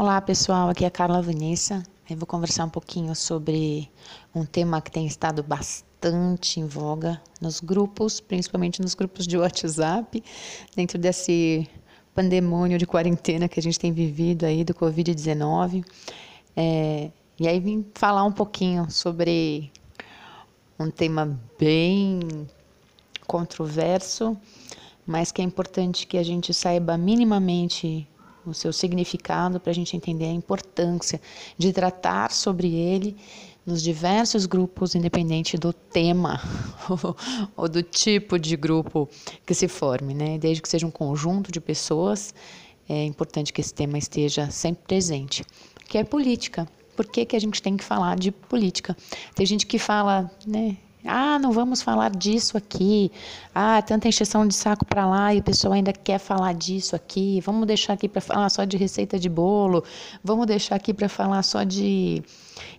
Olá pessoal, aqui é a Carla Vanessa. Eu vou conversar um pouquinho sobre um tema que tem estado bastante em voga nos grupos, principalmente nos grupos de WhatsApp, dentro desse pandemônio de quarentena que a gente tem vivido aí do Covid-19. É, e aí vim falar um pouquinho sobre um tema bem controverso, mas que é importante que a gente saiba minimamente o seu significado para a gente entender a importância de tratar sobre ele nos diversos grupos, independente do tema ou do tipo de grupo que se forme, né? Desde que seja um conjunto de pessoas, é importante que esse tema esteja sempre presente, que é política. Por que, que a gente tem que falar de política? Tem gente que fala, né? Ah, não vamos falar disso aqui. Ah, tanta encheção de saco para lá e o pessoal ainda quer falar disso aqui. Vamos deixar aqui para falar só de receita de bolo. Vamos deixar aqui para falar só de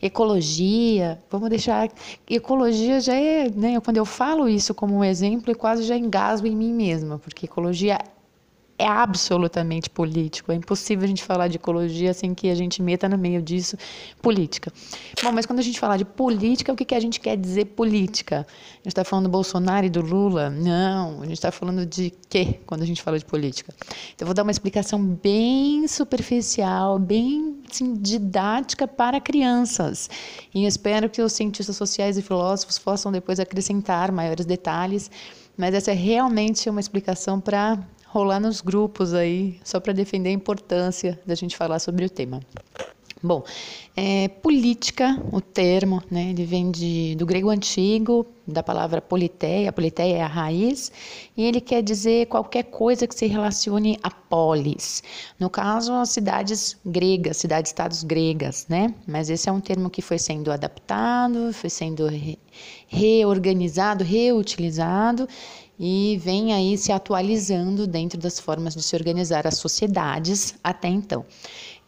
ecologia. Vamos deixar ecologia já é, né, quando eu falo isso como um exemplo, eu quase já engasgo em mim mesma, porque ecologia é absolutamente político. É impossível a gente falar de ecologia sem que a gente meta no meio disso política. Bom, mas quando a gente fala de política, o que, que a gente quer dizer política? A gente está falando do Bolsonaro e do Lula? Não, a gente está falando de quê quando a gente fala de política? Então, eu vou dar uma explicação bem superficial, bem assim, didática para crianças. E espero que os cientistas sociais e filósofos possam depois acrescentar maiores detalhes. Mas essa é realmente uma explicação para rolar nos grupos aí, só para defender a importância da gente falar sobre o tema. Bom, é, política, o termo, né, ele vem de, do grego antigo, da palavra politeia, politeia é a raiz, e ele quer dizer qualquer coisa que se relacione a polis. No caso, as cidades gregas, cidades-estados gregas, né? Mas esse é um termo que foi sendo adaptado, foi sendo re reorganizado, reutilizado, e vem aí se atualizando dentro das formas de se organizar as sociedades até então.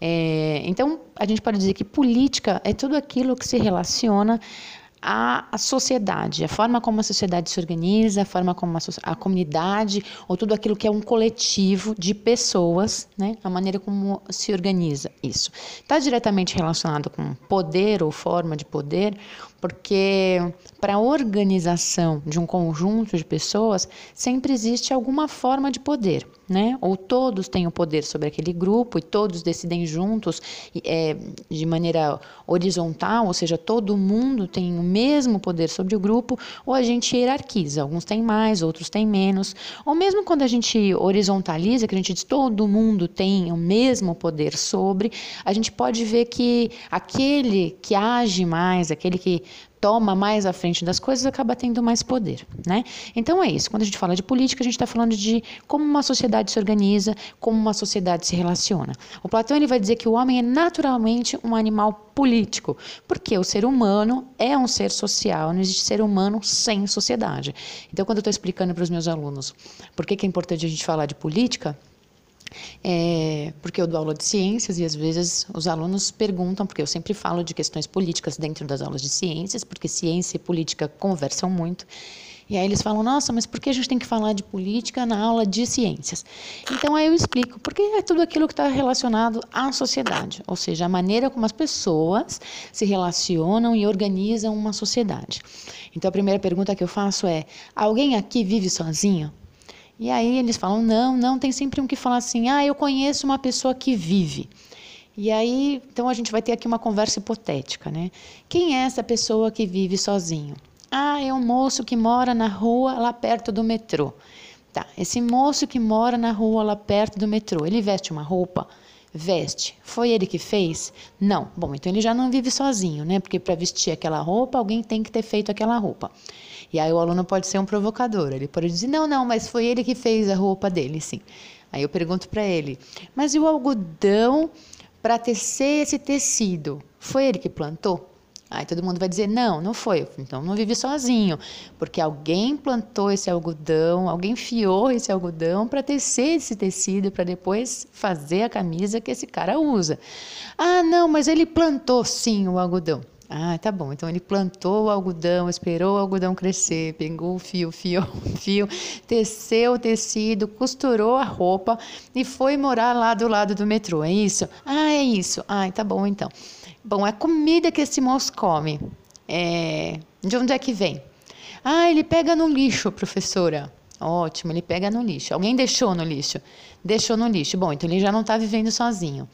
É, então, a gente pode dizer que política é tudo aquilo que se relaciona à, à sociedade, a forma como a sociedade se organiza, a forma como a, a, comunidade, ou tudo aquilo que é um coletivo de pessoas, né, a maneira como se organiza isso. Está diretamente relacionado com poder ou forma de poder, porque para a organização de um conjunto de pessoas sempre existe alguma forma de poder, né? Ou todos têm o poder sobre aquele grupo e todos decidem juntos é, de maneira horizontal, ou seja, todo mundo tem o mesmo poder sobre o grupo, ou a gente hierarquiza, alguns têm mais, outros têm menos, ou mesmo quando a gente horizontaliza, que a gente diz todo mundo tem o mesmo poder sobre, a gente pode ver que aquele que age mais, aquele que toma mais à frente das coisas acaba tendo mais poder, né? Então é isso. Quando a gente fala de política, a gente está falando de como uma sociedade se organiza, como uma sociedade se relaciona. O Platão ele vai dizer que o homem é naturalmente um animal político, porque o ser humano é um ser social, não existe ser humano sem sociedade. Então, quando eu estou explicando para os meus alunos por que, que é importante a gente falar de política, é, porque eu dou aula de ciências e às vezes os alunos perguntam, porque eu sempre falo de questões políticas dentro das aulas de ciências, porque ciência e política conversam muito. E aí eles falam, nossa, mas por que a gente tem que falar de política na aula de ciências? Então aí eu explico, porque é tudo aquilo que está relacionado à sociedade, ou seja, a maneira como as pessoas se relacionam e organizam uma sociedade. Então a primeira pergunta que eu faço é: alguém aqui vive sozinho? E aí eles falam: não, não, tem sempre um que fala assim: ah, eu conheço uma pessoa que vive. E aí, então a gente vai ter aqui uma conversa hipotética, né? Quem é essa pessoa que vive sozinho? Ah, é um moço que mora na rua lá perto do metrô. Tá, esse moço que mora na rua lá perto do metrô, ele veste uma roupa? Veste. Foi ele que fez? Não. Bom, então ele já não vive sozinho, né? Porque para vestir aquela roupa, alguém tem que ter feito aquela roupa. E aí o aluno pode ser um provocador. Ele pode dizer: não, não, mas foi ele que fez a roupa dele, sim. Aí eu pergunto para ele: mas e o algodão para tecer esse tecido? Foi ele que plantou? Aí todo mundo vai dizer: não, não foi. Então não vive sozinho, porque alguém plantou esse algodão, alguém fiou esse algodão para tecer esse tecido para depois fazer a camisa que esse cara usa. Ah, não, mas ele plantou sim o algodão. Ah, tá bom. Então ele plantou o algodão, esperou o algodão crescer, pegou o fio, fio, fio, teceu o tecido, costurou a roupa e foi morar lá do lado do metrô. É isso? Ah, é isso. Ah, tá bom então. Bom, a comida que esse moço come, é... de onde é que vem? Ah, ele pega no lixo, professora. Ótimo, ele pega no lixo. Alguém deixou no lixo? Deixou no lixo. Bom, então ele já não está vivendo sozinho.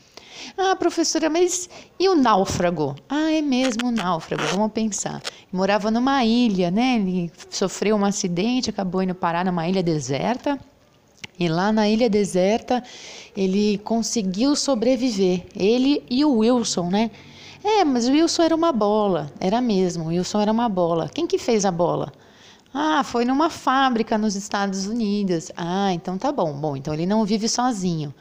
Ah, professora, mas e o náufrago? Ah, é mesmo o náufrago, vamos pensar. Morava numa ilha, né? Ele sofreu um acidente, acabou indo parar numa ilha deserta. E lá na ilha deserta, ele conseguiu sobreviver. Ele e o Wilson, né? É, mas o Wilson era uma bola. Era mesmo, o Wilson era uma bola. Quem que fez a bola? Ah, foi numa fábrica nos Estados Unidos. Ah, então tá bom. Bom, então ele não vive sozinho.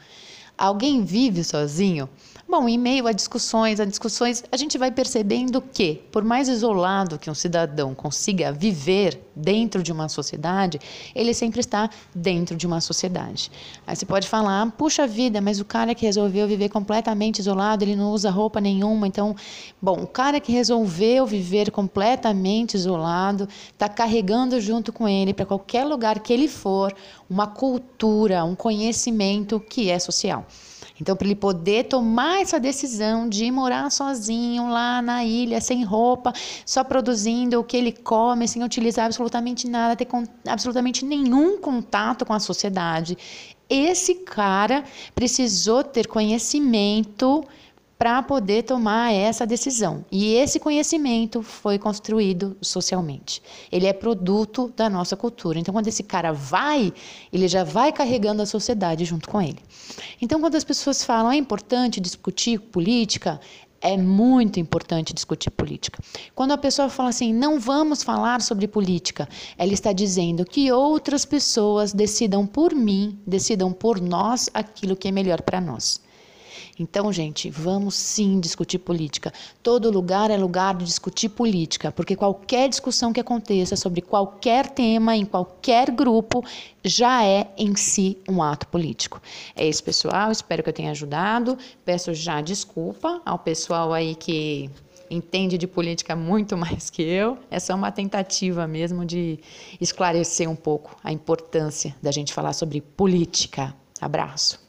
Alguém vive sozinho? Bom, em meio a discussões, a discussões, a gente vai percebendo que, por mais isolado que um cidadão consiga viver dentro de uma sociedade, ele sempre está dentro de uma sociedade. Aí você pode falar, puxa vida, mas o cara que resolveu viver completamente isolado, ele não usa roupa nenhuma. Então, bom, o cara que resolveu viver completamente isolado, está carregando junto com ele, para qualquer lugar que ele for, uma cultura, um conhecimento que é social. Então, para ele poder tomar essa decisão de morar sozinho lá na ilha, sem roupa, só produzindo o que ele come, sem utilizar absolutamente nada, ter absolutamente nenhum contato com a sociedade, esse cara precisou ter conhecimento para poder tomar essa decisão. E esse conhecimento foi construído socialmente. Ele é produto da nossa cultura. Então, quando esse cara vai, ele já vai carregando a sociedade junto com ele. Então, quando as pessoas falam é importante discutir política, é muito importante discutir política. Quando a pessoa fala assim, não vamos falar sobre política, ela está dizendo que outras pessoas decidam por mim, decidam por nós aquilo que é melhor para nós. Então, gente, vamos sim discutir política. Todo lugar é lugar de discutir política, porque qualquer discussão que aconteça sobre qualquer tema, em qualquer grupo, já é em si um ato político. É isso, pessoal. Espero que eu tenha ajudado. Peço já desculpa ao pessoal aí que entende de política muito mais que eu. É só uma tentativa mesmo de esclarecer um pouco a importância da gente falar sobre política. Abraço.